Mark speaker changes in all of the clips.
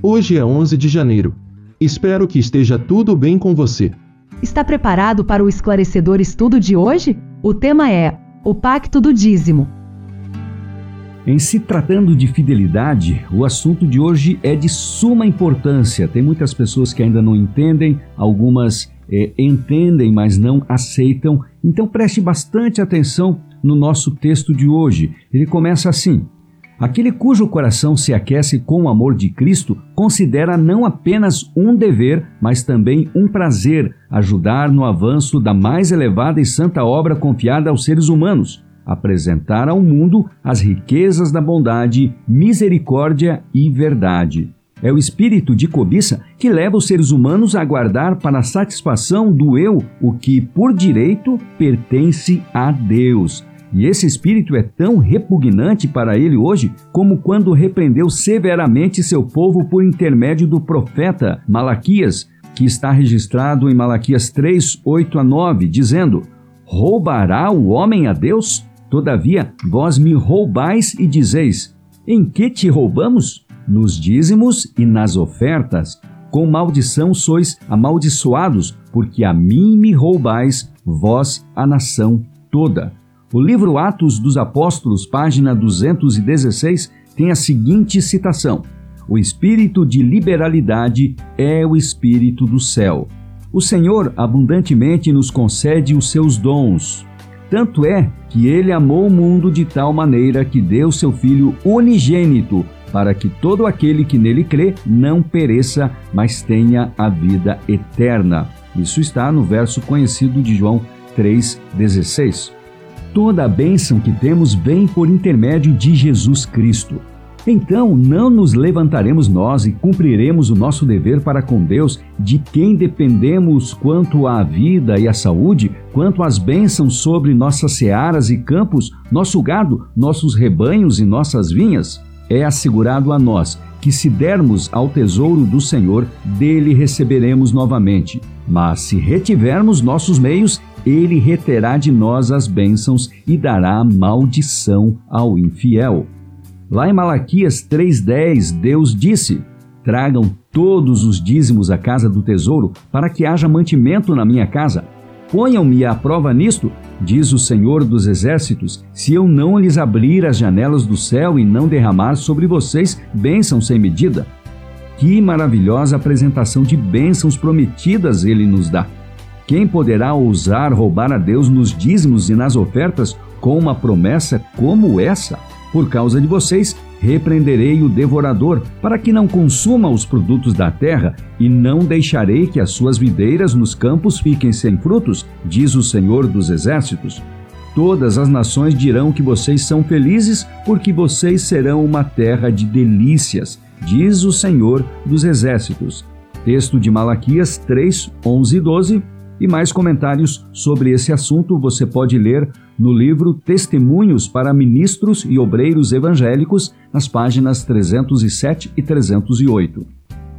Speaker 1: Hoje é 11 de janeiro. Espero que esteja tudo bem com você.
Speaker 2: Está preparado para o esclarecedor estudo de hoje? O tema é o Pacto do Dízimo.
Speaker 3: Em se tratando de fidelidade, o assunto de hoje é de suma importância. Tem muitas pessoas que ainda não entendem, algumas é, entendem, mas não aceitam. Então preste bastante atenção no nosso texto de hoje. Ele começa assim: Aquele cujo coração se aquece com o amor de Cristo considera não apenas um dever, mas também um prazer ajudar no avanço da mais elevada e santa obra confiada aos seres humanos, apresentar ao mundo as riquezas da bondade, misericórdia e verdade. É o espírito de cobiça que leva os seres humanos a guardar para a satisfação do eu o que, por direito, pertence a Deus. E esse espírito é tão repugnante para ele hoje como quando repreendeu severamente seu povo por intermédio do profeta Malaquias, que está registrado em Malaquias 3, 8 a 9, dizendo: Roubará o homem a Deus? Todavia, vós me roubais e dizeis: Em que te roubamos? Nos dízimos e nas ofertas. Com maldição sois amaldiçoados, porque a mim me roubais, vós, a nação toda. O livro Atos dos Apóstolos, página 216, tem a seguinte citação: O espírito de liberalidade é o espírito do céu. O Senhor abundantemente nos concede os seus dons. Tanto é que ele amou o mundo de tal maneira que deu seu Filho unigênito, para que todo aquele que nele crê não pereça, mas tenha a vida eterna. Isso está no verso conhecido de João 3,16. Toda a bênção que temos vem por intermédio de Jesus Cristo. Então não nos levantaremos nós e cumpriremos o nosso dever para com Deus, de quem dependemos quanto à vida e à saúde, quanto às bênçãos sobre nossas searas e campos, nosso gado, nossos rebanhos e nossas vinhas? É assegurado a nós que, se dermos ao tesouro do Senhor, dele receberemos novamente. Mas se retivermos nossos meios, ele reterá de nós as bênçãos e dará maldição ao infiel. Lá em Malaquias 3,10, Deus disse: Tragam todos os dízimos à casa do tesouro, para que haja mantimento na minha casa. Ponham-me à prova nisto, diz o Senhor dos Exércitos, se eu não lhes abrir as janelas do céu e não derramar sobre vocês bênçãos sem medida. Que maravilhosa apresentação de bênçãos prometidas ele nos dá! Quem poderá ousar roubar a Deus nos dízimos e nas ofertas com uma promessa como essa? Por causa de vocês, repreenderei o devorador, para que não consuma os produtos da terra, e não deixarei que as suas videiras nos campos fiquem sem frutos, diz o Senhor dos Exércitos. Todas as nações dirão que vocês são felizes, porque vocês serão uma terra de delícias, diz o Senhor dos Exércitos. Texto de Malaquias 3, 11 e 12 e mais comentários sobre esse assunto você pode ler no livro Testemunhos para Ministros e Obreiros Evangélicos, nas páginas 307 e 308.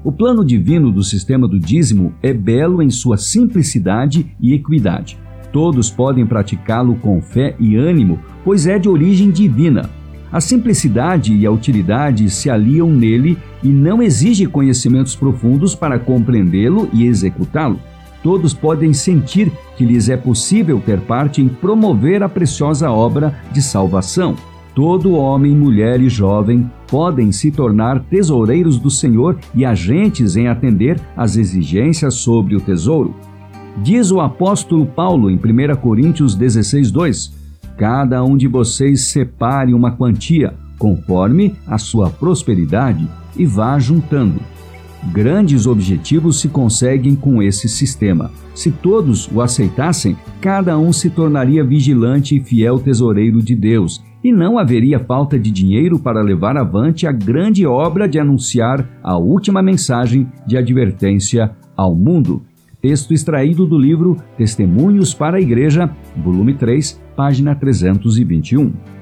Speaker 3: O plano divino do sistema do dízimo é belo em sua simplicidade e equidade. Todos podem praticá-lo com fé e ânimo, pois é de origem divina. A simplicidade e a utilidade se aliam nele e não exige conhecimentos profundos para compreendê-lo e executá-lo todos podem sentir que lhes é possível ter parte em promover a preciosa obra de salvação. Todo homem, mulher e jovem podem se tornar tesoureiros do Senhor e agentes em atender às exigências sobre o tesouro. Diz o apóstolo Paulo em 1 Coríntios 16, 2: Cada um de vocês separe uma quantia, conforme a sua prosperidade, e vá juntando Grandes objetivos se conseguem com esse sistema. Se todos o aceitassem, cada um se tornaria vigilante e fiel tesoureiro de Deus, e não haveria falta de dinheiro para levar avante a grande obra de anunciar a última mensagem de advertência ao mundo. Texto extraído do livro Testemunhos para a Igreja, volume 3, página 321.